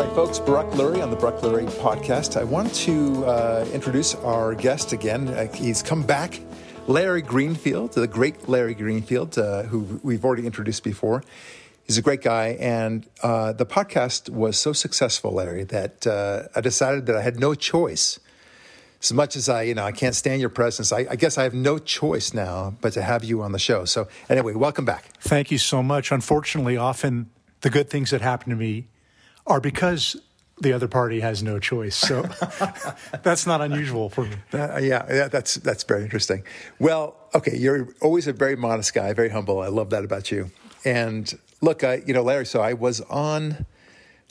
Right, folks, Barak Lurie on the Barak Lurie podcast. I want to uh, introduce our guest again. Uh, he's come back, Larry Greenfield, the great Larry Greenfield, uh, who we've already introduced before. He's a great guy, and uh, the podcast was so successful, Larry, that uh, I decided that I had no choice. As much as I, you know, I can't stand your presence, I, I guess I have no choice now but to have you on the show. So, anyway, welcome back. Thank you so much. Unfortunately, often the good things that happen to me are because the other party has no choice. So that's not unusual for me. Uh, yeah, yeah, that's that's very interesting. Well, okay, you're always a very modest guy, very humble. I love that about you. And look, I, you know, Larry. So I was on.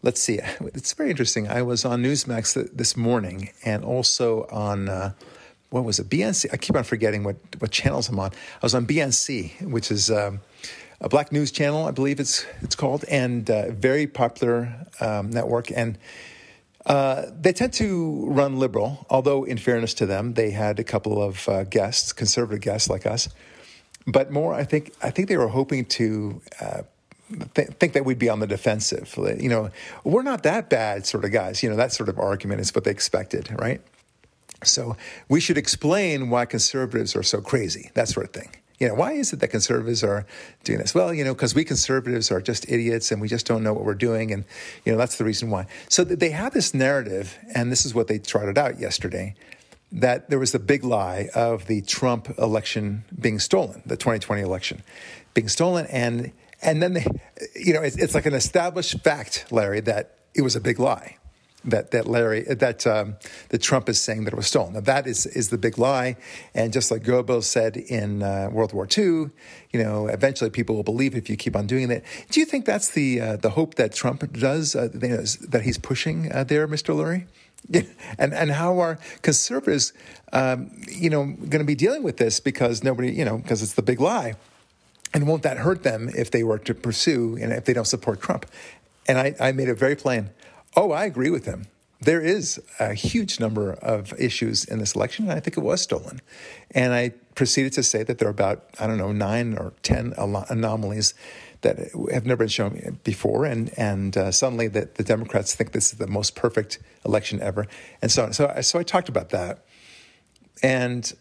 Let's see. It's very interesting. I was on Newsmax this morning, and also on. Uh, what was it? BNC. I keep on forgetting what, what channels I'm on. I was on BNC, which is um, a black news channel, I believe it's it's called, and uh, very popular um, network. And uh, they tend to run liberal, although in fairness to them, they had a couple of uh, guests, conservative guests like us. But more, I think, I think they were hoping to uh, th- think that we'd be on the defensive. You know, we're not that bad, sort of guys. You know, that sort of argument is what they expected, right? So we should explain why conservatives are so crazy, that sort of thing you know, why is it that conservatives are doing this? Well, you know, because we conservatives are just idiots and we just don't know what we're doing. And, you know, that's the reason why. So they have this narrative, and this is what they trotted out yesterday that there was the big lie of the Trump election being stolen, the 2020 election being stolen. And, and then they, you know, it's, it's like an established fact, Larry, that it was a big lie that that Larry that um, Trump is saying that it was stolen. Now that is is the big lie, and just like Goebbels said in uh, World War II, you know, eventually people will believe if you keep on doing that. Do you think that's the uh, the hope that Trump does uh, that he's pushing uh, there, Mr. Lurie? and and how are conservatives, um, you know, going to be dealing with this because nobody, you know, because it's the big lie. And won't that hurt them if they were to pursue and if they don't support Trump? And I, I made it very plain. Oh, I agree with him. There is a huge number of issues in this election, and I think it was stolen. And I proceeded to say that there are about, I don't know, nine or 10 anomalies that have never been shown before, and and uh, suddenly that the Democrats think this is the most perfect election ever, and so on. So, so I talked about that, and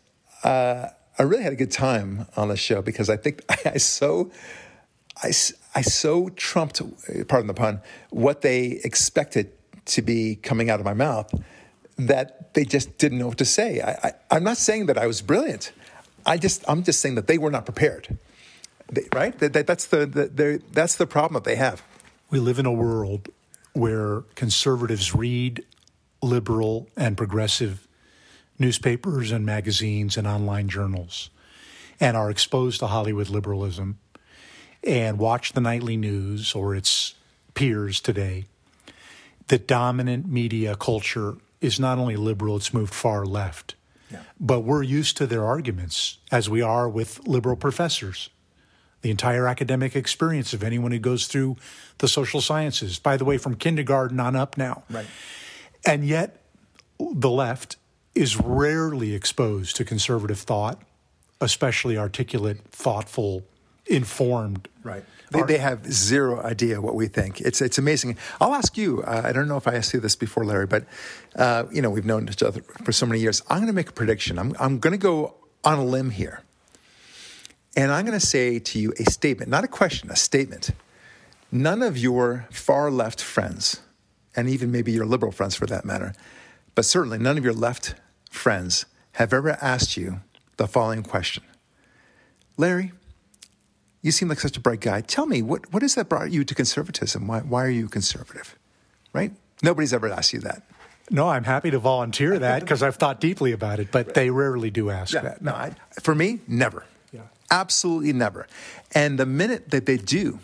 uh, I really had a good time on the show because I think I so I, I so trumped, pardon the pun, what they expected to be coming out of my mouth that they just didn't know what to say. I, am not saying that I was brilliant. I just, I'm just saying that they were not prepared. They, right? That, that, that's, the, the, that's the problem that they have. We live in a world where conservatives read liberal and progressive newspapers and magazines and online journals and are exposed to Hollywood liberalism and watch the nightly news or its peers today, the dominant media culture is not only liberal, it's moved far left. Yeah. But we're used to their arguments, as we are with liberal professors. The entire academic experience of anyone who goes through the social sciences, by the way, from kindergarten on up now. Right. And yet, the left is rarely exposed to conservative thought, especially articulate, thoughtful informed. Right. They, they, have zero idea what we think. It's it's amazing. I'll ask you. Uh, I don't know if I asked you this before, Larry, but uh, you know we've known each other for so many years. I'm going to make a prediction. I'm I'm going to go on a limb here, and I'm going to say to you a statement, not a question, a statement. None of your far left friends, and even maybe your liberal friends for that matter, but certainly none of your left friends have ever asked you the following question, Larry you seem like such a bright guy. Tell me, what, what is that brought you to conservatism? Why, why are you conservative? Right? Nobody's ever asked you that. No, I'm happy to volunteer that because I've thought deeply about it, but they rarely do ask yeah, that. No, I, for me, never. Yeah. Absolutely never. And the minute that they do,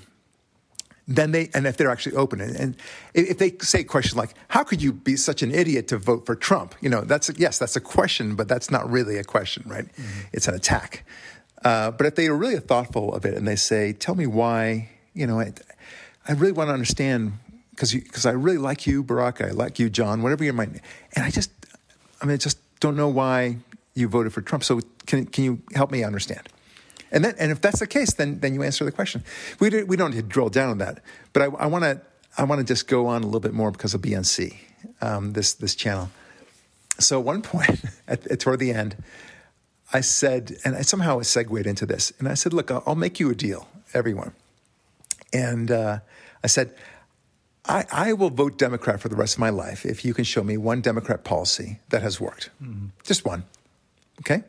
then they, and if they're actually open, and, and if they say a question like, how could you be such an idiot to vote for Trump? You know, that's, a, yes, that's a question, but that's not really a question, right? Mm-hmm. It's an attack. Uh, but if they are really thoughtful of it and they say, "Tell me why," you know, I, I really want to understand because because I really like you, Barak. I like you, John. Whatever your mind, and I just, I mean, I just don't know why you voted for Trump. So can can you help me understand? And then, and if that's the case, then then you answer the question. We do, we don't need to drill down on that, but I, I want to I want to just go on a little bit more because of BNC, um, this this channel. So at one point, at, at, toward the end, I said, and I somehow segued into this, and I said, "Look, I'll, I'll make you a deal, everyone." And uh, I said, I, I, will vote Democrat for the rest of my life if you can show me one Democrat policy that has worked. Mm-hmm. Just one. Okay?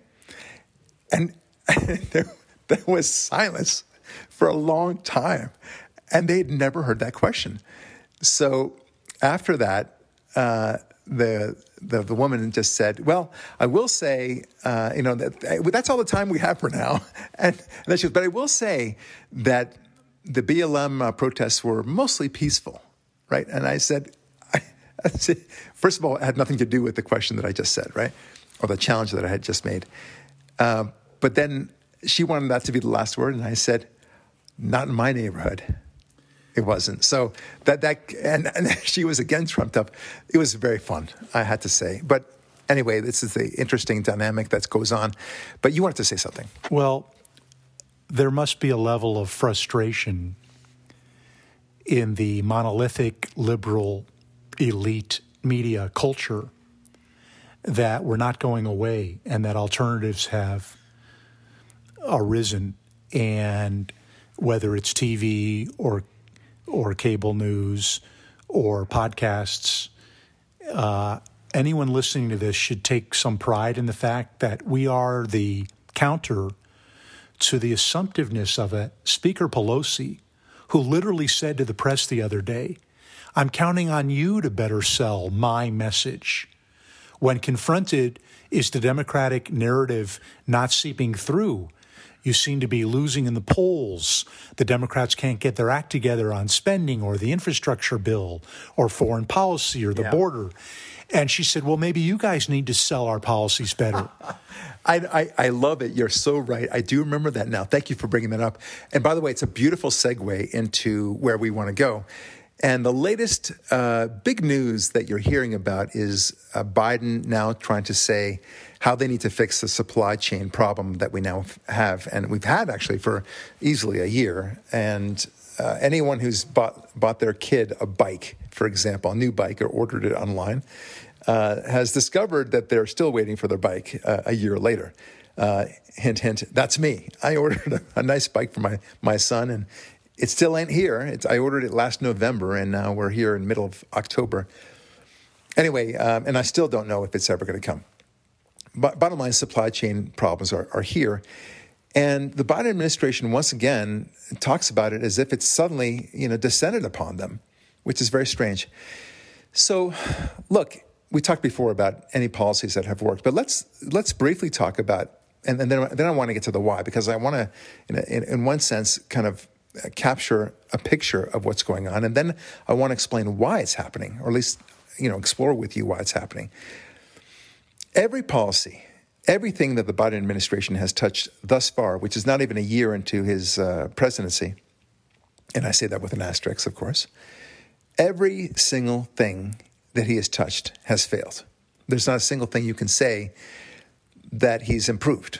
And there, there was silence for a long time. And they'd never heard that question. So after that, uh, the, the, the woman just said, "Well, I will say, uh, you know, that, that's all the time we have for now." And, and then she goes, "But I will say that the BLM uh, protests were mostly peaceful, right?" And I said, I, I said, first of all, it had nothing to do with the question that I just said, right, or the challenge that I had just made. Uh, but then she wanted that to be the last word, and I said, "Not in my neighborhood." It wasn't. So that that and, and she was again trumped up. It was very fun, I had to say. But anyway, this is the interesting dynamic that goes on. But you wanted to say something. Well, there must be a level of frustration in the monolithic liberal elite media culture that we're not going away and that alternatives have arisen and whether it's TV or or cable news or podcasts, uh, anyone listening to this should take some pride in the fact that we are the counter to the assumptiveness of a Speaker Pelosi, who literally said to the press the other day, I'm counting on you to better sell my message. When confronted, is the Democratic narrative not seeping through? You seem to be losing in the polls. The Democrats can't get their act together on spending or the infrastructure bill or foreign policy or the yeah. border. And she said, Well, maybe you guys need to sell our policies better. I, I, I, love it. You're so right. I do remember that now. Thank you for bringing that up. And by the way, it's a beautiful segue into where we want to go. And the latest uh, big news that you're hearing about is uh, Biden now trying to say how they need to fix the supply chain problem that we now have, and we've had actually for easily a year. And uh, anyone who's bought bought their kid a bike, for example, a new bike, or ordered it online, uh, has discovered that they're still waiting for their bike uh, a year later. Uh, hint, hint. That's me. I ordered a, a, nice bike for my my son, and it still ain't here. It's, I ordered it last November, and now we're here in middle of October. Anyway, um, and I still don't know if it's ever going to come bottom line, supply chain problems are, are here. And the Biden administration, once again, talks about it as if it's suddenly, you know, descended upon them, which is very strange. So, look, we talked before about any policies that have worked, but let's let's briefly talk about, and, and then then I want to get to the why because I want to, in, in, in one sense, kind of capture a picture of what's going on, and then I want to explain why it's happening, or at least, you know, explore with you why it's happening. Every policy, everything that the Biden administration has touched thus far, which is not even a year into his uh, presidency, and I say that with an asterisk, of course, every single thing that he has touched has failed. There's not a single thing you can say that he's improved.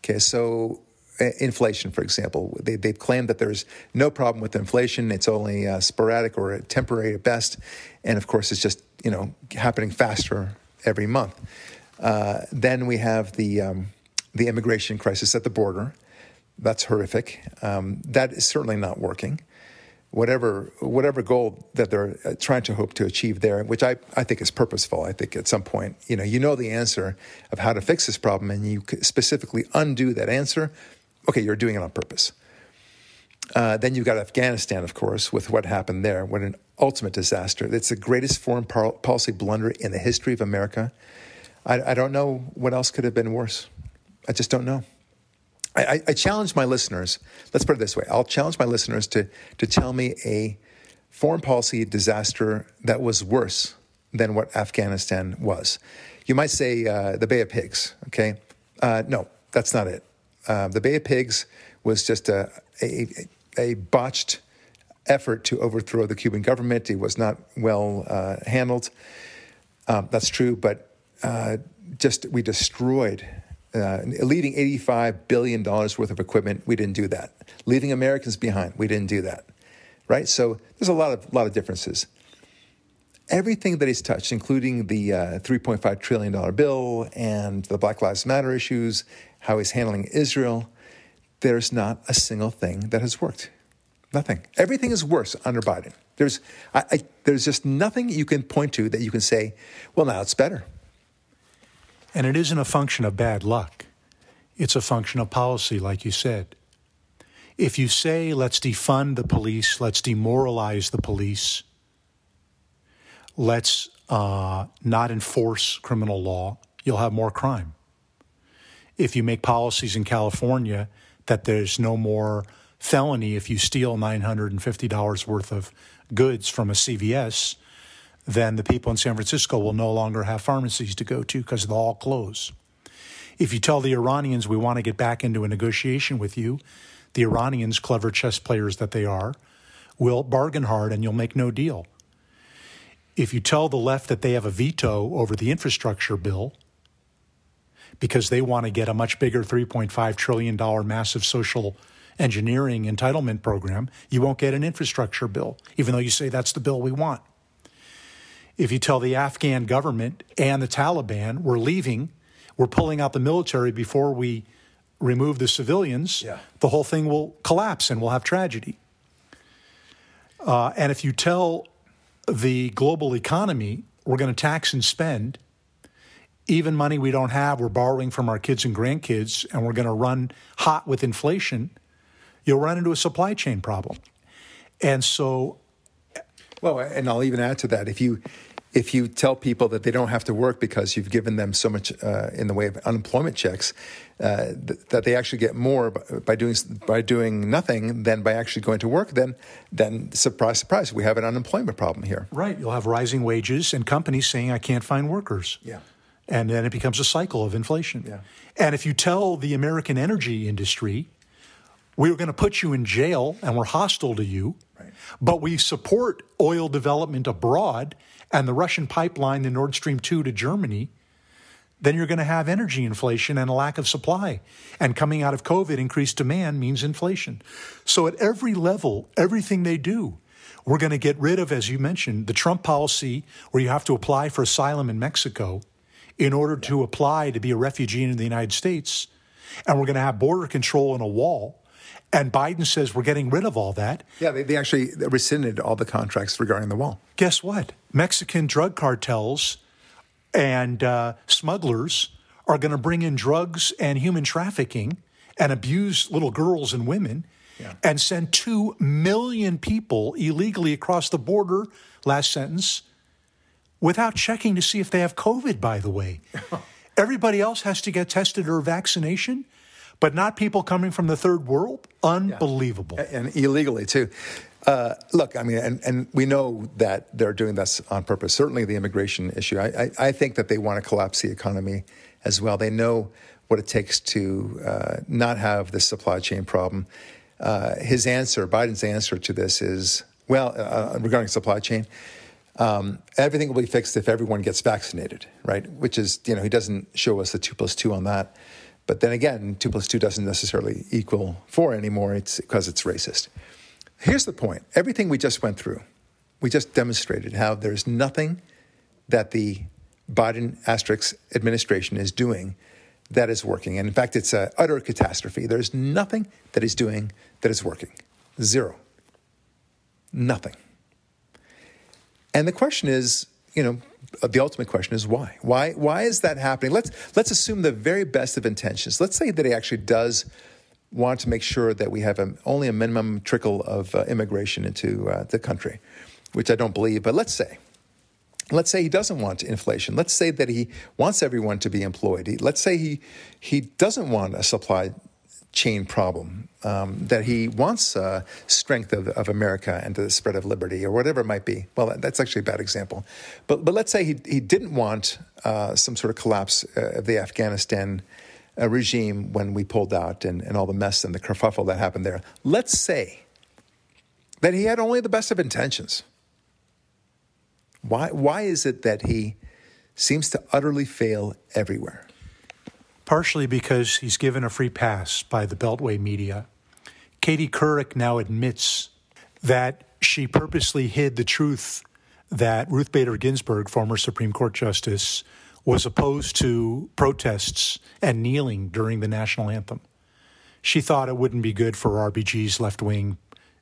Okay, so uh, inflation, for example, they, they've claimed that there's no problem with inflation. It's only uh, sporadic or temporary at best, and of course, it's just you know happening faster every month. Uh, then we have the um, the immigration crisis at the border. That's horrific. Um, that is certainly not working. Whatever whatever goal that they're uh, trying to hope to achieve there, which I, I think is purposeful. I think at some point, you know, you know the answer of how to fix this problem, and you specifically undo that answer. Okay, you're doing it on purpose. Uh, then you've got Afghanistan, of course, with what happened there. What an ultimate disaster. It's the greatest foreign policy blunder in the history of America. I, I don't know what else could have been worse. I just don't know. I, I, challenge my listeners. Let's put it this way: I'll challenge my listeners to to tell me a foreign policy disaster that was worse than what Afghanistan was. You might say uh, the Bay of Pigs. Okay, uh, no, that's not it. Uh, the Bay of Pigs was just a, a, a botched effort to overthrow the Cuban government. It was not well uh, handled. Um, that's true, but uh, just we destroyed uh, leaving $85 billion worth of equipment. We didn't do that. Leaving Americans behind. We didn't do that. right? So there's a lot of lot of differences. Everything that he's touched, including the uh, 3.5 trillion dollar bill and the Black Lives Matter issues, how he's handling Israel, there's not a single thing that has worked. Nothing. Everything is worse under Biden. There's, I, I, there's just nothing you can point to that you can say, well, now it's better. And it isn't a function of bad luck. It's a function of policy, like you said. If you say, let's defund the police, let's demoralize the police, let's uh, not enforce criminal law, you'll have more crime. If you make policies in California that there's no more felony if you steal $950 worth of goods from a CVS, then the people in San Francisco will no longer have pharmacies to go to because they'll all close. If you tell the Iranians we want to get back into a negotiation with you, the Iranians, clever chess players that they are, will bargain hard and you'll make no deal. If you tell the left that they have a veto over the infrastructure bill because they want to get a much bigger $3.5 trillion massive social engineering entitlement program, you won't get an infrastructure bill, even though you say that's the bill we want. If you tell the Afghan government and the Taliban we're leaving, we're pulling out the military before we remove the civilians, yeah. the whole thing will collapse and we'll have tragedy. Uh, and if you tell the global economy we're going to tax and spend, even money we don't have, we're borrowing from our kids and grandkids, and we're going to run hot with inflation, you'll run into a supply chain problem. And so. Well, and I'll even add to that. If you if you tell people that they don't have to work because you've given them so much uh, in the way of unemployment checks, uh, th- that they actually get more by doing by doing nothing than by actually going to work, then then surprise, surprise, we have an unemployment problem here. Right, you'll have rising wages and companies saying, "I can't find workers." Yeah, and then it becomes a cycle of inflation. Yeah. and if you tell the American energy industry we're going to put you in jail and we're hostile to you, right. but we support oil development abroad and the Russian pipeline, the Nord Stream 2 to Germany, then you're going to have energy inflation and a lack of supply. And coming out of COVID, increased demand means inflation. So at every level, everything they do, we're going to get rid of, as you mentioned, the Trump policy where you have to apply for asylum in Mexico in order to apply to be a refugee in the United States. And we're going to have border control and a wall and Biden says we're getting rid of all that. Yeah, they, they actually rescinded all the contracts regarding the wall. Guess what? Mexican drug cartels and uh, smugglers are going to bring in drugs and human trafficking and abuse little girls and women yeah. and send 2 million people illegally across the border, last sentence, without checking to see if they have COVID, by the way. Everybody else has to get tested or vaccination but not people coming from the third world. Unbelievable. Yeah. And illegally, too. Uh, look, I mean, and, and we know that they're doing this on purpose. Certainly, the immigration issue. I, I, I think that they want to collapse the economy as well. They know what it takes to uh, not have this supply chain problem. Uh, his answer, Biden's answer to this is well, uh, regarding supply chain, um, everything will be fixed if everyone gets vaccinated, right? Which is, you know, he doesn't show us the two plus two on that. But then again, two plus two doesn't necessarily equal four anymore. It's because it's racist. Here's the point everything we just went through, we just demonstrated how there's nothing that the Biden asterisk administration is doing that is working. And in fact, it's an utter catastrophe. There's nothing that he's doing that is working. Zero. Nothing. And the question is, you know, uh, the ultimate question is why? Why why is that happening? Let's let's assume the very best of intentions. Let's say that he actually does want to make sure that we have a, only a minimum trickle of uh, immigration into uh, the country, which I don't believe. But let's say, let's say he doesn't want inflation. Let's say that he wants everyone to be employed. He, let's say he he doesn't want a supply chain problem, um, that he wants uh, strength of, of America and the spread of liberty or whatever it might be. Well, that's actually a bad example. But, but let's say he, he didn't want uh, some sort of collapse uh, of the Afghanistan uh, regime when we pulled out and, and all the mess and the kerfuffle that happened there. Let's say that he had only the best of intentions. Why, why is it that he seems to utterly fail everywhere? Partially because he's given a free pass by the Beltway media. Katie Couric now admits that she purposely hid the truth that Ruth Bader Ginsburg, former Supreme Court Justice, was opposed to protests and kneeling during the national anthem. She thought it wouldn't be good for RBG's left wing,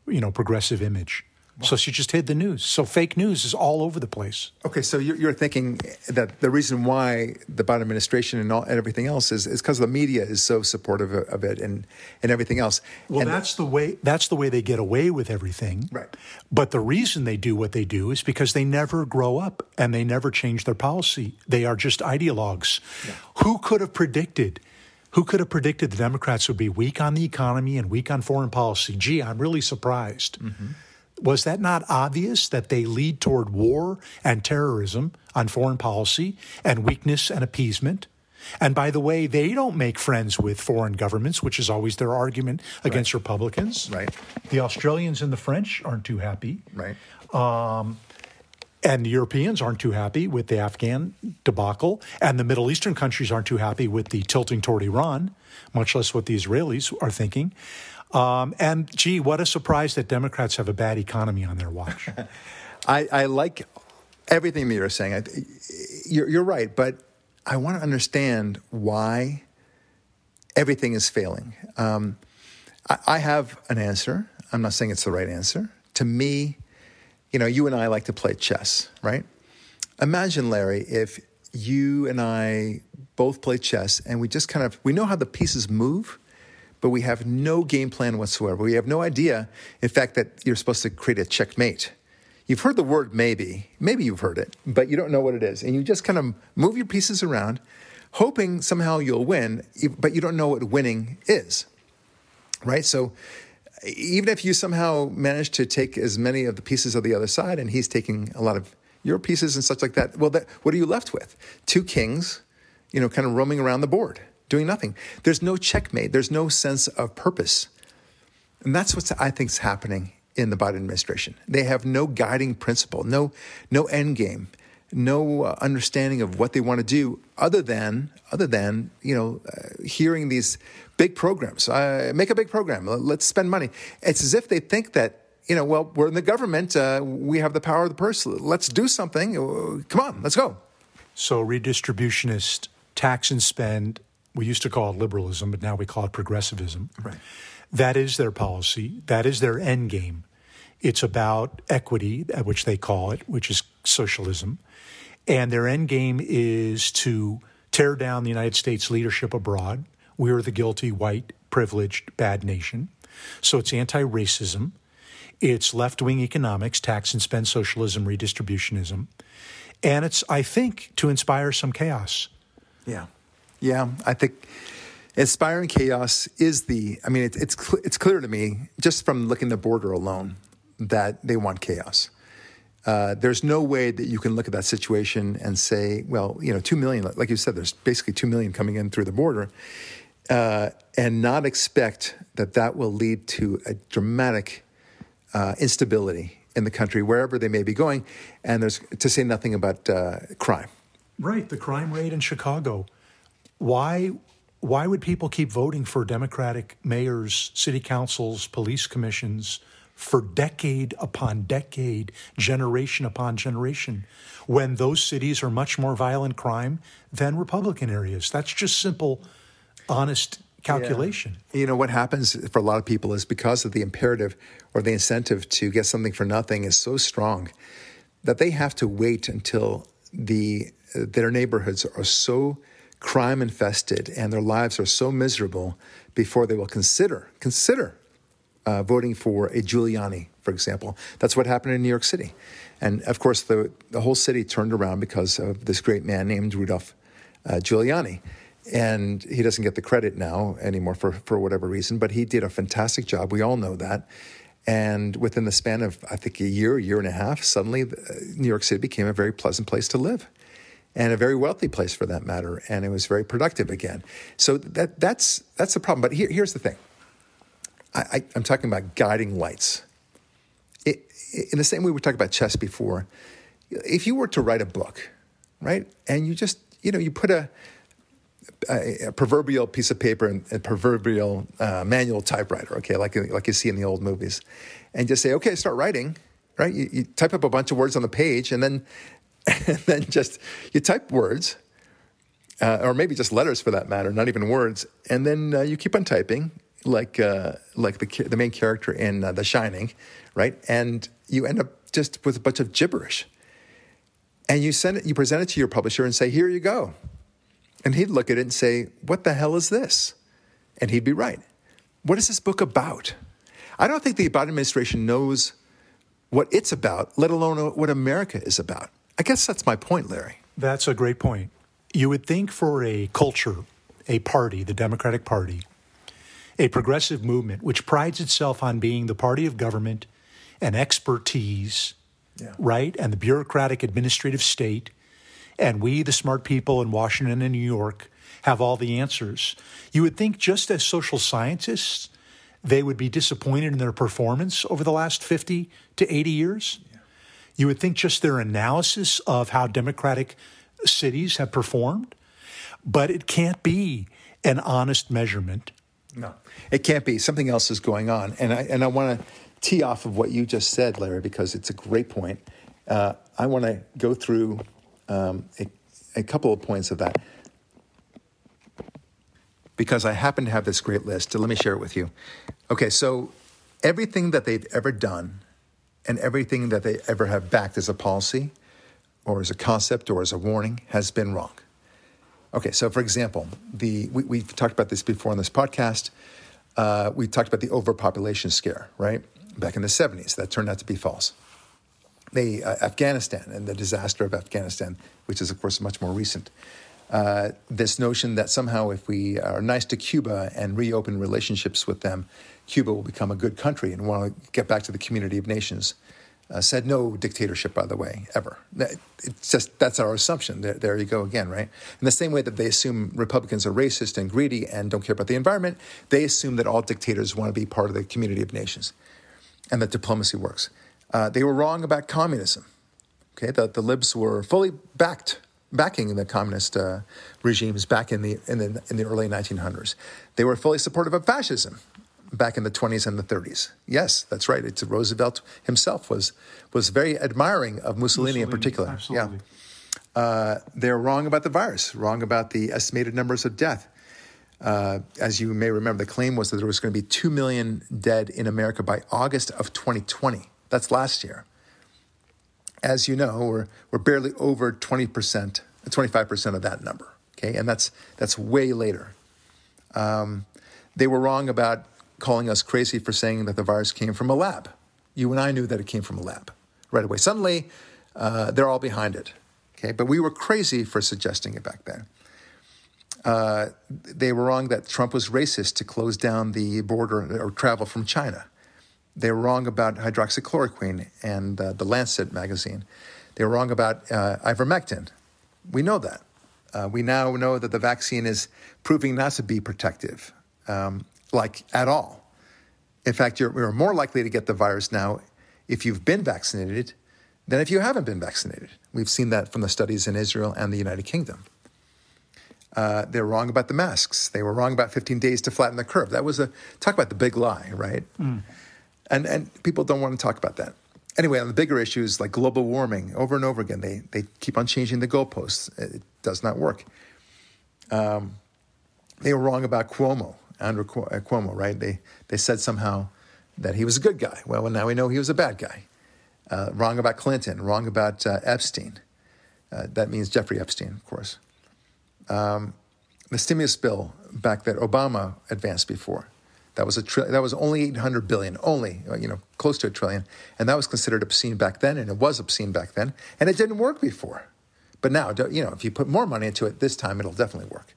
you know, progressive image. So she just hid the news. So fake news is all over the place. Okay, so you're, you're thinking that the reason why the Biden administration and, all, and everything else is is because the media is so supportive of it and, and everything else. Well, and that's the way. That's the way they get away with everything. Right. But the reason they do what they do is because they never grow up and they never change their policy. They are just ideologues. Yeah. Who could have predicted? Who could have predicted the Democrats would be weak on the economy and weak on foreign policy? Gee, I'm really surprised. Mm-hmm was that not obvious that they lead toward war and terrorism on foreign policy and weakness and appeasement? And by the way, they don't make friends with foreign governments, which is always their argument against right. Republicans. Right. The Australians and the French aren't too happy. Right. Um, and the Europeans aren't too happy with the Afghan debacle. And the Middle Eastern countries aren't too happy with the tilting toward Iran, much less what the Israelis are thinking. Um, and gee, what a surprise that Democrats have a bad economy on their watch. I, I, like everything that you're saying. I, you're, you're right, but I want to understand why everything is failing. Um, I, I have an answer. I'm not saying it's the right answer. To me, you know, you and I like to play chess, right? Imagine, Larry, if you and I both play chess and we just kind of we know how the pieces move but we have no game plan whatsoever. We have no idea, in fact, that you're supposed to create a checkmate. You've heard the word maybe, maybe you've heard it, but you don't know what it is. And you just kind of move your pieces around, hoping somehow you'll win, but you don't know what winning is, right? So even if you somehow manage to take as many of the pieces of the other side and he's taking a lot of your pieces and such like that, well, that, what are you left with? Two kings, you know, kind of roaming around the board doing nothing. There's no checkmate. There's no sense of purpose. And that's what I think is happening in the Biden administration. They have no guiding principle, no, no end game, no uh, understanding of what they want to do other than, other than you know, uh, hearing these big programs. Uh, make a big program. Let's spend money. It's as if they think that you know, well, we're in the government. Uh, we have the power of the purse. Let's do something. Uh, come on, let's go. So, redistributionist tax and spend we used to call it liberalism, but now we call it progressivism. Right. That is their policy. That is their end game. It's about equity, which they call it, which is socialism. And their end game is to tear down the United States leadership abroad. We are the guilty, white, privileged, bad nation. So it's anti racism. It's left wing economics, tax and spend socialism, redistributionism. And it's, I think, to inspire some chaos. Yeah. Yeah, I think inspiring chaos is the. I mean, it, it's cl- it's clear to me just from looking at the border alone that they want chaos. Uh, there's no way that you can look at that situation and say, well, you know, two million, like you said, there's basically two million coming in through the border, uh, and not expect that that will lead to a dramatic uh, instability in the country wherever they may be going, and there's to say nothing about uh, crime. Right, the crime rate in Chicago why why would people keep voting for Democratic mayors, city councils, police commissions for decade upon decade, generation upon generation, when those cities are much more violent crime than Republican areas? That's just simple, honest calculation. Yeah. You know, what happens for a lot of people is because of the imperative or the incentive to get something for nothing is so strong that they have to wait until the their neighborhoods are so crime infested and their lives are so miserable before they will consider consider uh, voting for a Giuliani, for example. That's what happened in New York City, and of course the the whole city turned around because of this great man named Rudolph uh, Giuliani. And he doesn't get the credit now anymore for, for whatever reason, but he did a fantastic job. We all know that. And within the span of, I think, a year, year and a half, suddenly uh, New York City became a very pleasant place to live and a very wealthy place for that matter, and it was very productive again. So that that's that's the problem. But here, here's the thing: I, am talking about guiding lights. It, in the same way we talked about chess before, if you were to write a book, right, and you just you know you put a a, a proverbial piece of paper and a proverbial uh, manual typewriter, okay, like like you see in the old movies, and just say, okay, start writing. right? You, you type up a bunch of words on the page, and then and then just you type words, uh, or maybe just letters for that matter, not even words, and then uh, you keep on typing like uh, like the the main character in uh, The Shining, right? And you end up just with a bunch of gibberish. And you send it, you present it to your publisher and say, "Here you go," and he'd look at it and say, "What the hell is this?" And he'd be right. What is this book about? I don't think the Biden administration knows what it's about, let alone what America is about. I guess that's my point, Larry. That's a great point. You would think for a culture, a party, the Democratic Party, a progressive movement which prides itself on being the party of government and expertise, yeah. right? And the bureaucratic administrative state. And we, the smart people in Washington and New York, have all the answers. You would think, just as social scientists, they would be disappointed in their performance over the last 50 to 80 years. You would think just their analysis of how democratic cities have performed, but it can't be an honest measurement. No, it can't be. Something else is going on. And I, and I want to tee off of what you just said, Larry, because it's a great point. Uh, I want to go through um, a, a couple of points of that because I happen to have this great list. Let me share it with you. Okay, so everything that they've ever done and everything that they ever have backed as a policy or as a concept or as a warning has been wrong. Okay, so for example, the we, have talked about this before on this podcast. Uh, we talked about the overpopulation scare, right? Back in the 70s, that turned out to be false. The uh, Afghanistan and the disaster of Afghanistan, which is of course much more recent. Uh, this notion that somehow if we are nice to Cuba and reopen relationships with them, Cuba will become a good country and want to get back to the community of nations. Uh, said no dictatorship, by the way, ever. It's just that's our assumption. There, there, you go again, right? In the same way that they assume Republicans are racist and greedy and don't care about the environment, they assume that all dictators want to be part of the community of nations, and that diplomacy works. Uh, they were wrong about communism. Okay, the, the libs were fully backed backing the communist uh, regimes back in the, in the in the early 1900s. They were fully supportive of fascism back in the 20s and the 30s. Yes, that's right. It's Roosevelt himself was was very admiring of Mussolini, Mussolini in particular. Absolutely. Yeah. Uh, they're wrong about the virus, wrong about the estimated numbers of death. Uh, as you may remember, the claim was that there was going to be 2 million dead in America by August of 2020. That's last year. As you know, we're, we're barely over 20%, 25% of that number. Okay, and that's, that's way later. Um, they were wrong about calling us crazy for saying that the virus came from a lab. You and I knew that it came from a lab right away. Suddenly, uh, they're all behind it. Okay, but we were crazy for suggesting it back then. Uh, they were wrong that Trump was racist to close down the border or travel from China. They were wrong about hydroxychloroquine and uh, the Lancet magazine. They were wrong about uh, ivermectin. We know that. Uh, we now know that the vaccine is proving not to be protective. Um, like at all. In fact, you're, you're more likely to get the virus now if you've been vaccinated than if you haven't been vaccinated. We've seen that from the studies in Israel and the United Kingdom. Uh, they're wrong about the masks. They were wrong about 15 days to flatten the curve. That was a talk about the big lie, right? Mm. And and people don't want to talk about that. Anyway, on the bigger issues like global warming, over and over again, they they keep on changing the goalposts. It does not work. Um, they were wrong about Cuomo. Andrew uh, Cuomo, right? They, they said somehow that he was a good guy. Well, now we know he was a bad guy. Uh, wrong about Clinton, wrong about uh, Epstein. Uh, that means Jeffrey Epstein, of course. Um, the stimulus bill back that Obama advanced before, that was a tri- that was only 800 billion, only uh, you know close to a trillion, and that was considered obscene back then, and it was obscene back then, and it didn't work before. But now, you know, if you put more money into it this time, it'll definitely work.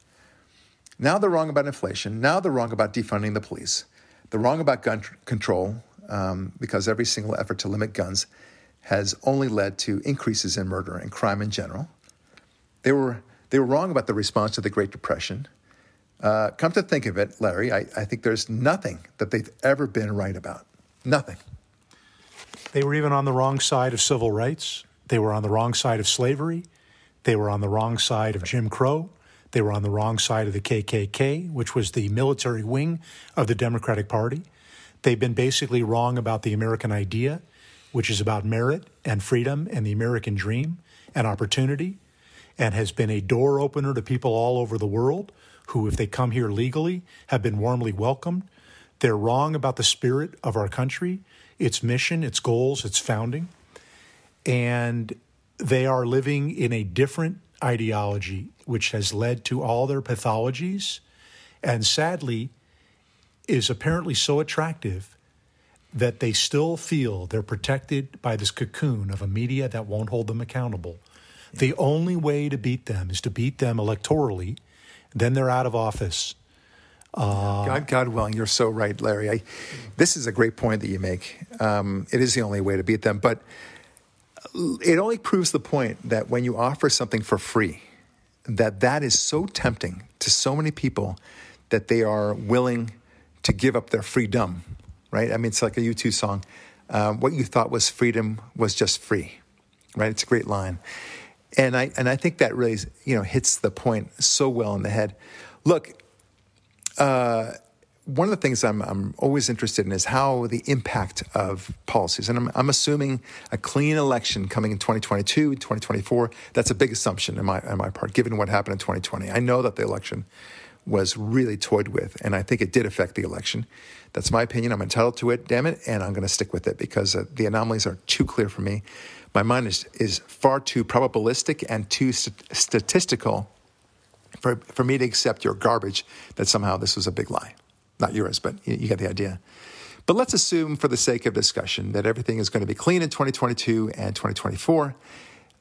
Now they're wrong about inflation. Now they're wrong about defunding the police. They're wrong about gun control um, because every single effort to limit guns has only led to increases in murder and crime in general. They were, they were wrong about the response to the Great Depression. Uh, come to think of it, Larry, I, I think there's nothing that they've ever been right about. Nothing. They were even on the wrong side of civil rights. They were on the wrong side of slavery. They were on the wrong side of Jim Crow. They were on the wrong side of the KKK, which was the military wing of the Democratic Party. They've been basically wrong about the American idea, which is about merit and freedom and the American dream and opportunity, and has been a door opener to people all over the world who, if they come here legally, have been warmly welcomed. They're wrong about the spirit of our country, its mission, its goals, its founding. And they are living in a different ideology, which has led to all their pathologies and sadly is apparently so attractive that they still feel they're protected by this cocoon of a media that won't hold them accountable. Yeah. The only way to beat them is to beat them electorally, then they're out of office. Uh, God, God willing, you're so right, Larry. I, this is a great point that you make. Um, it is the only way to beat them, but it only proves the point that when you offer something for free, that that is so tempting to so many people that they are willing to give up their freedom, right? I mean, it's like a U2 song. Um, what you thought was freedom was just free, right? It's a great line. And I, and I think that really, you know, hits the point so well in the head. Look, uh, one of the things I'm, I'm always interested in is how the impact of policies, and I'm, I'm assuming a clean election coming in 2022, 2024. That's a big assumption in my, on my part, given what happened in 2020. I know that the election was really toyed with, and I think it did affect the election. That's my opinion. I'm entitled to it, damn it, and I'm going to stick with it because uh, the anomalies are too clear for me. My mind is, is far too probabilistic and too st- statistical for, for me to accept your garbage that somehow this was a big lie not yours, but you, you get the idea. But let's assume, for the sake of discussion, that everything is going to be clean in 2022 and 2024.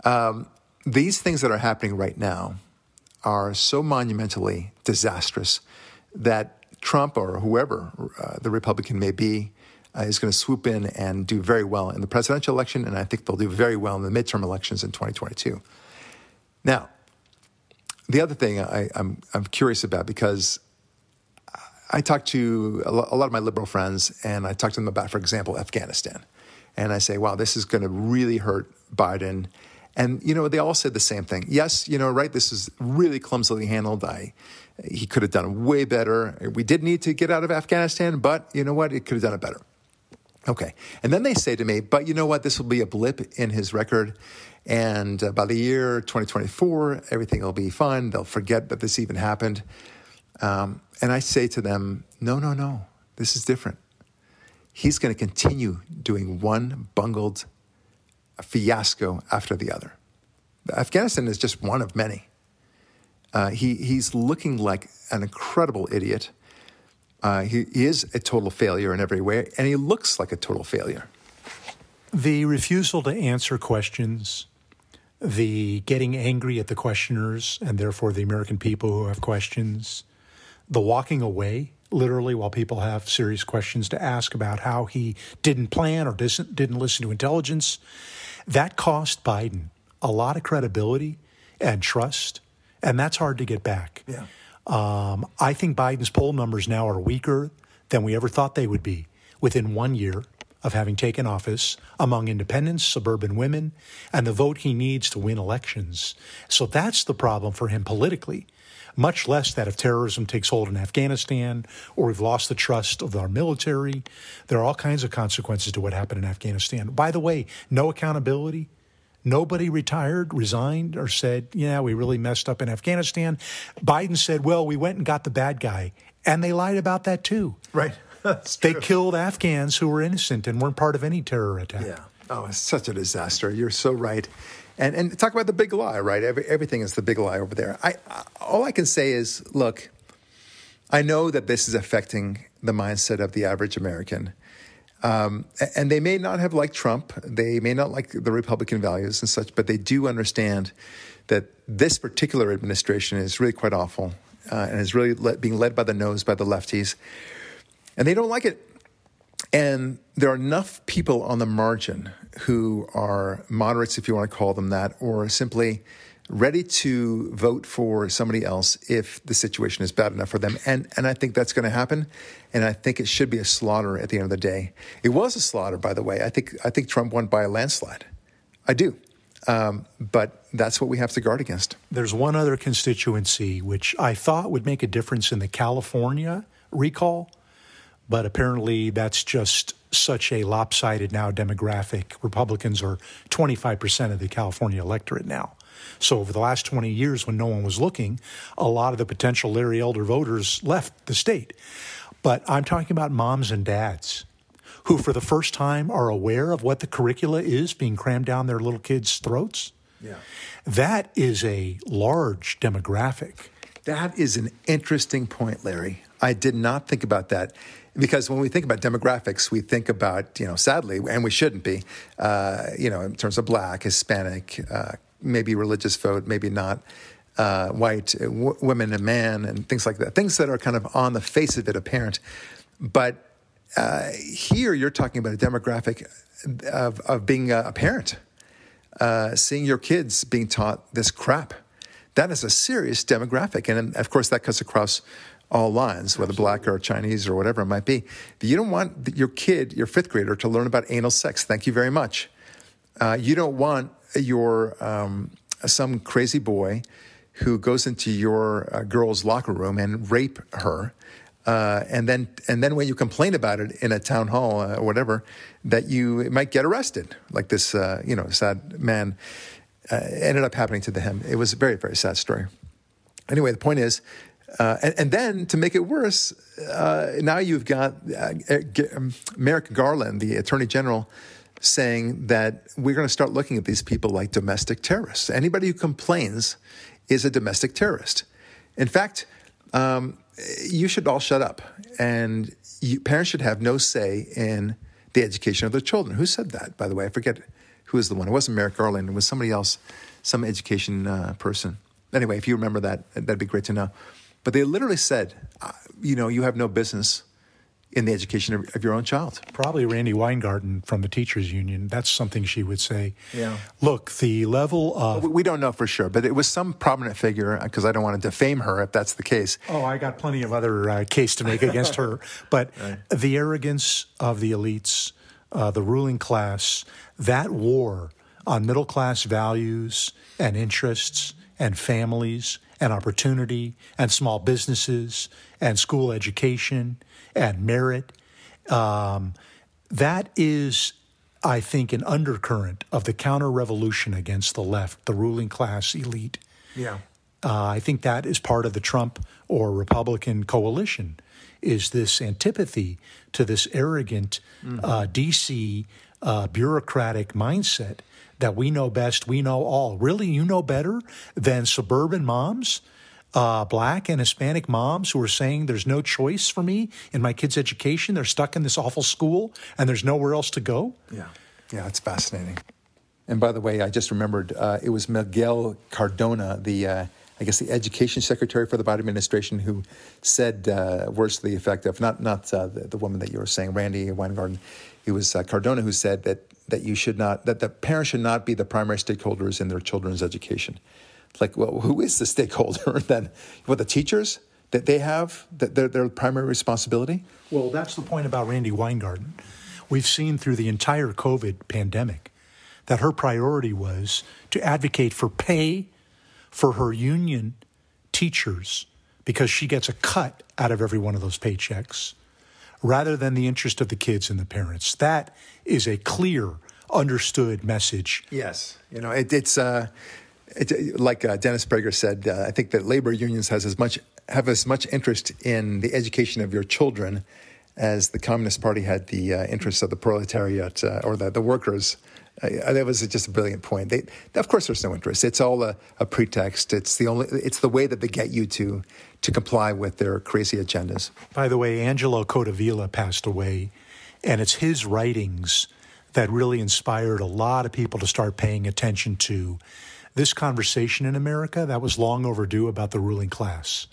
Um, these things that are happening right now are so monumentally disastrous that Trump or whoever uh, the Republican may be uh, is going to swoop in and do very well in the presidential election, and I think they'll do very well in the midterm elections in 2022. Now, the other thing I, I'm, I'm curious about because I talk to a lot of my liberal friends, and I talk to them about, for example, Afghanistan. And I say, wow, this is going to really hurt Biden. And, you know, they all said the same thing. Yes, you know, right, this is really clumsily handled. I, he could have done way better. We did need to get out of Afghanistan, but you know what? It could have done it better. Okay. And then they say to me, but you know what? This will be a blip in his record. And uh, by the year 2024, everything will be fine. They'll forget that this even happened. Um, and I say to them, no, no, no, this is different. He's going to continue doing one bungled fiasco after the other. Afghanistan is just one of many. Uh, he, he's looking like an incredible idiot. Uh, he, he is a total failure in every way, and he looks like a total failure. The refusal to answer questions, the getting angry at the questioners and therefore the American people who have questions, the walking away, literally, while people have serious questions to ask about how he didn't plan or didn't listen to intelligence, that cost Biden a lot of credibility and trust, and that's hard to get back. Yeah. Um, I think Biden's poll numbers now are weaker than we ever thought they would be within one year of having taken office among independents, suburban women, and the vote he needs to win elections. So that's the problem for him politically much less that if terrorism takes hold in Afghanistan or we've lost the trust of our military. There are all kinds of consequences to what happened in Afghanistan. By the way, no accountability. Nobody retired, resigned, or said, yeah, we really messed up in Afghanistan. Biden said, well, we went and got the bad guy. And they lied about that too. Right. they killed Afghans who were innocent and weren't part of any terror attack. Yeah. Oh, it's such a disaster. You're so right. And and talk about the big lie, right? Every, everything is the big lie over there. I, I all I can say is, look, I know that this is affecting the mindset of the average American. Um, and they may not have liked Trump, they may not like the Republican values and such, but they do understand that this particular administration is really quite awful uh, and is really being led by the nose by the lefties. And they don't like it. And there are enough people on the margin who are moderates, if you want to call them that, or simply ready to vote for somebody else if the situation is bad enough for them. And, and I think that's going to happen. And I think it should be a slaughter at the end of the day. It was a slaughter, by the way. I think, I think Trump won by a landslide. I do. Um, but that's what we have to guard against. There's one other constituency which I thought would make a difference in the California recall, but apparently that's just such a lopsided now demographic. Republicans are 25% of the California electorate now. So over the last 20 years, when no one was looking, a lot of the potential Larry Elder voters left the state. But I'm talking about moms and dads who, for the first time, are aware of what the curricula is being crammed down their little kids' throats. Yeah. That is a large demographic. That is an interesting point, Larry. I did not think about that because when we think about demographics, we think about, you know, sadly, and we shouldn't be, uh, you know, in terms of black, Hispanic, uh, maybe religious vote, maybe not, uh, white, uh, w- women and man, and things like that. Things that are kind of on the face of it apparent. But uh, here you're talking about a demographic of, of being a, parent, uh, seeing your kids being taught this crap. That is a serious demographic. And of course, that cuts across all lines, whether black or Chinese or whatever it might be. You don't want your kid, your fifth grader, to learn about anal sex. Thank you very much. Uh, you don't want your um, some crazy boy who goes into your uh, girl's locker room and rape her. Uh, and then, and then when you complain about it in a town hall uh, or whatever, that you might get arrested, like this, uh, you know, sad man uh, ended up happening to him. It was a very, very sad story. Anyway, the point is, uh, and, and, then to make it worse, uh, now you've got uh, um, Merrick Garland, the Attorney General, saying that we're going to start looking at these people like domestic terrorists. Anybody who complains is a domestic terrorist. In fact, um, you should all shut up, and you, parents should have no say in the education of their children. Who said that, by the way? I forget who was the one. It wasn't Merrick Garland. It was somebody else, some education uh, person. Anyway, if you remember that, that'd be great to know. But they literally said, uh, you know, you have no business in the education of, of, your own child. Probably Randi Weingarten from the teachers union. That's something she would say. Yeah. Look, the level of we don't know for sure, but it was some prominent figure because I don't want to defame her if that's the case. Oh, I got plenty of other uh, case to make against her, but right. the arrogance of the elites, uh, the ruling class, that war on middle class values and interests and families and opportunity and small businesses and school education and merit. Um, that is, I think, an undercurrent of the counter revolution against the left, the ruling class elite. Yeah. Uh, I think that is part of the Trump or Republican coalition. Is this antipathy to this arrogant mm-hmm. uh, DC uh, bureaucratic mindset that we know best, we know all. Really, you know better than suburban moms, uh, black and Hispanic moms who are saying there's no choice for me in my kids' education. They're stuck in this awful school and there's nowhere else to go. Yeah, yeah, it's fascinating. And by the way, I just remembered uh, it was Miguel Cardona, the uh, I guess the education secretary for the Biden administration, who said uh, words to the effect of not not uh, the, the, woman that you were saying, Randi Weingarten. It was uh, Cardona who said that that you should not that the parents should not be the primary stakeholders in their children's education. It's like, well, who is the stakeholder then? What the teachers that they have that their their primary responsibility? Well, that's the point about Randi Weingarten. We've seen through the entire COVID pandemic that her priority was to advocate for pay for her union teachers because she gets a cut out of every one of those paychecks rather than the interest of the kids and the parents. That is a clear, understood message. Yes. You know, it, it's. Uh, it, like uh, Dennis Prager said, uh, I think that labor unions has as much have as much interest in the education of your children as the Communist Party had the uh, interests of the proletariat uh, or the, the workers. Uh, that was just a brilliant point. They, of course, there's no interest. It's all a, a, pretext. It's the only. It's the way that they get you to to comply with their crazy agendas. By the way, Angelo Codevilla passed away, and it's his writings that really inspired a lot of people to start paying attention to this conversation in America that was long overdue about the ruling class,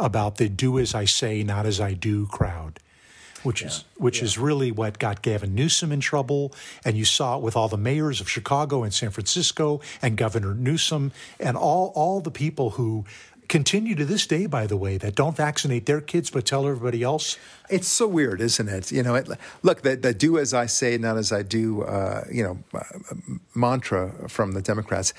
about the "do as I say, not as I do" crowd which yeah. is which yeah. is really what got Gavin Newsom in trouble. And you saw it with all the mayors of Chicago and San Francisco and Governor Newsom and all all the people who continue to this day, by the way, that don't vaccinate their kids but tell everybody else. It's so weird, isn't it? You know, it, look, the, the, "do as I say, not as I do," uh, you know, uh, mantra from the Democrats.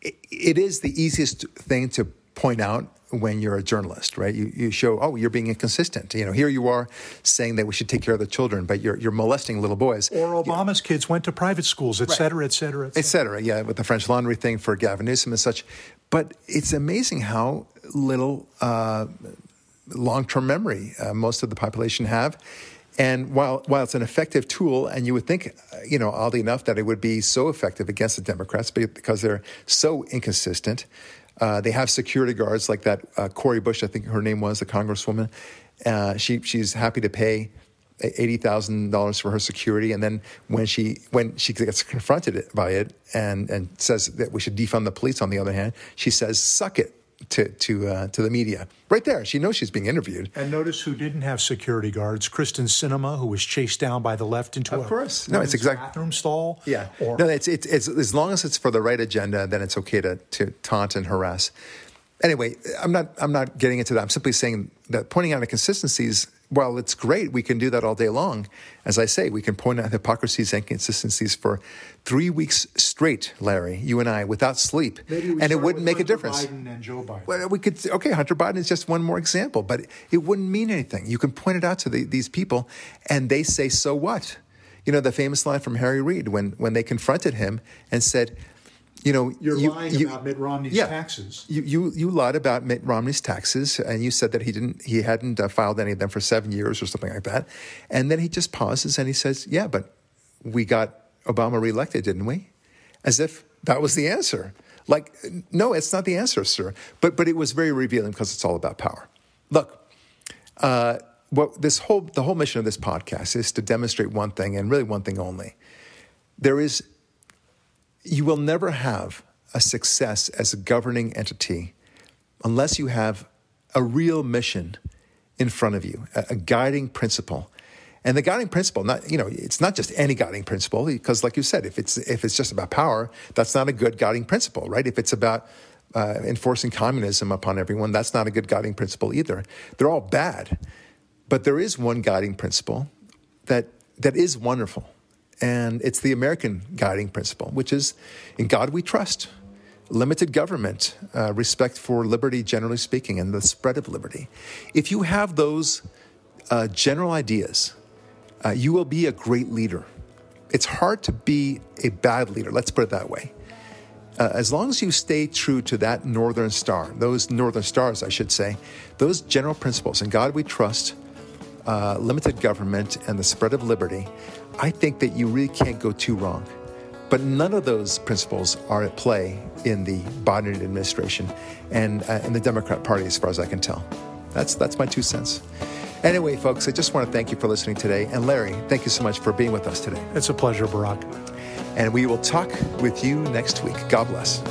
It, it is the easiest thing to point out when you're a journalist, right? You, you show, oh, you're being inconsistent. You know, here you are saying that we should take care of the children, but you're, you're molesting little boys. Or Obama's you, kids went to private schools, et cetera, et cetera, et cetera. Yeah, with the French laundry thing for Gavin Newsom and such. But it's amazing how little uh, long term memory uh, most of the population have. And while while it's an effective tool, and you would think, you know, oddly enough, that it would be so effective against the Democrats because they're so inconsistent. Uh, they have security guards like that uh, Cori Bush, I think her name was, the congresswoman. Uh, she she's happy to pay eighty thousand dollars for her security, and then when she when she gets confronted by it and and says that we should defund the police, on the other hand, she says, "Suck it." To to uh, to the media. Right there, she knows she's being interviewed. And notice who didn't have security guards: Kyrsten Sinema, who was chased down by the left into of a course. No, it's exactly bathroom stall. Yeah, or, no, it's, it's it's as long as it's for the right agenda, then it's okay to to taunt and harass. Anyway, I'm not I'm not getting into that. I'm simply saying that pointing out inconsistencies while it's great, we can do that all day long. As I say, we can point out hypocrisies and inconsistencies for three weeks straight, Larry, you and I, without sleep, and it wouldn't make Hunter a difference. Biden and Joe Biden. Well, we could okay, Hunter Biden is just one more example, but it wouldn't mean anything. You can point it out to the, these people, and they say, "So what?" You know the famous line from Harry Reid when when they confronted him and said you know, you're you, lying you, about Mitt Romney's yeah, taxes. You, you you lied about Mitt Romney's taxes, and you said that he didn't he hadn't uh, filed any of them for seven years or something like that. And then he just pauses and he says, "Yeah, but we got Obama reelected, didn't we?" As if that was the answer. Like, no, it's not the answer, sir. But but it was very revealing because it's all about power. Look. Uh, what this whole the whole mission of this podcast is to demonstrate one thing and really one thing only. There is you will never have a success as a governing entity unless you have a real mission in front of you, a, a guiding principle. And the guiding principle, not you know, it's not just any guiding principle because, like you said, if it's if it's just about power, that's not a good guiding principle, right? If it's about uh, enforcing communism upon everyone, that's not a good guiding principle either. They're all bad, but there is one guiding principle that that is wonderful, and it's the American guiding principle, which is in God we trust, limited government, uh, respect for liberty, generally speaking, and the spread of liberty. If you have those uh, general ideas, uh, you will be a great leader. It's hard to be a bad leader, let's put it that way. Uh, as long as you stay true to that northern star, those northern stars, I should say, those general principles, in God we trust, uh, limited government, and the spread of liberty, I think that you really can't go too wrong. But none of those principles are at play in the Biden administration and uh, in the Democrat Party, as far as I can tell. That's, that's my two cents. Anyway, folks, I just want to thank you for listening today. And Larry, thank you so much for being with us today. It's a pleasure, Barak. And we will talk with you next week. God bless.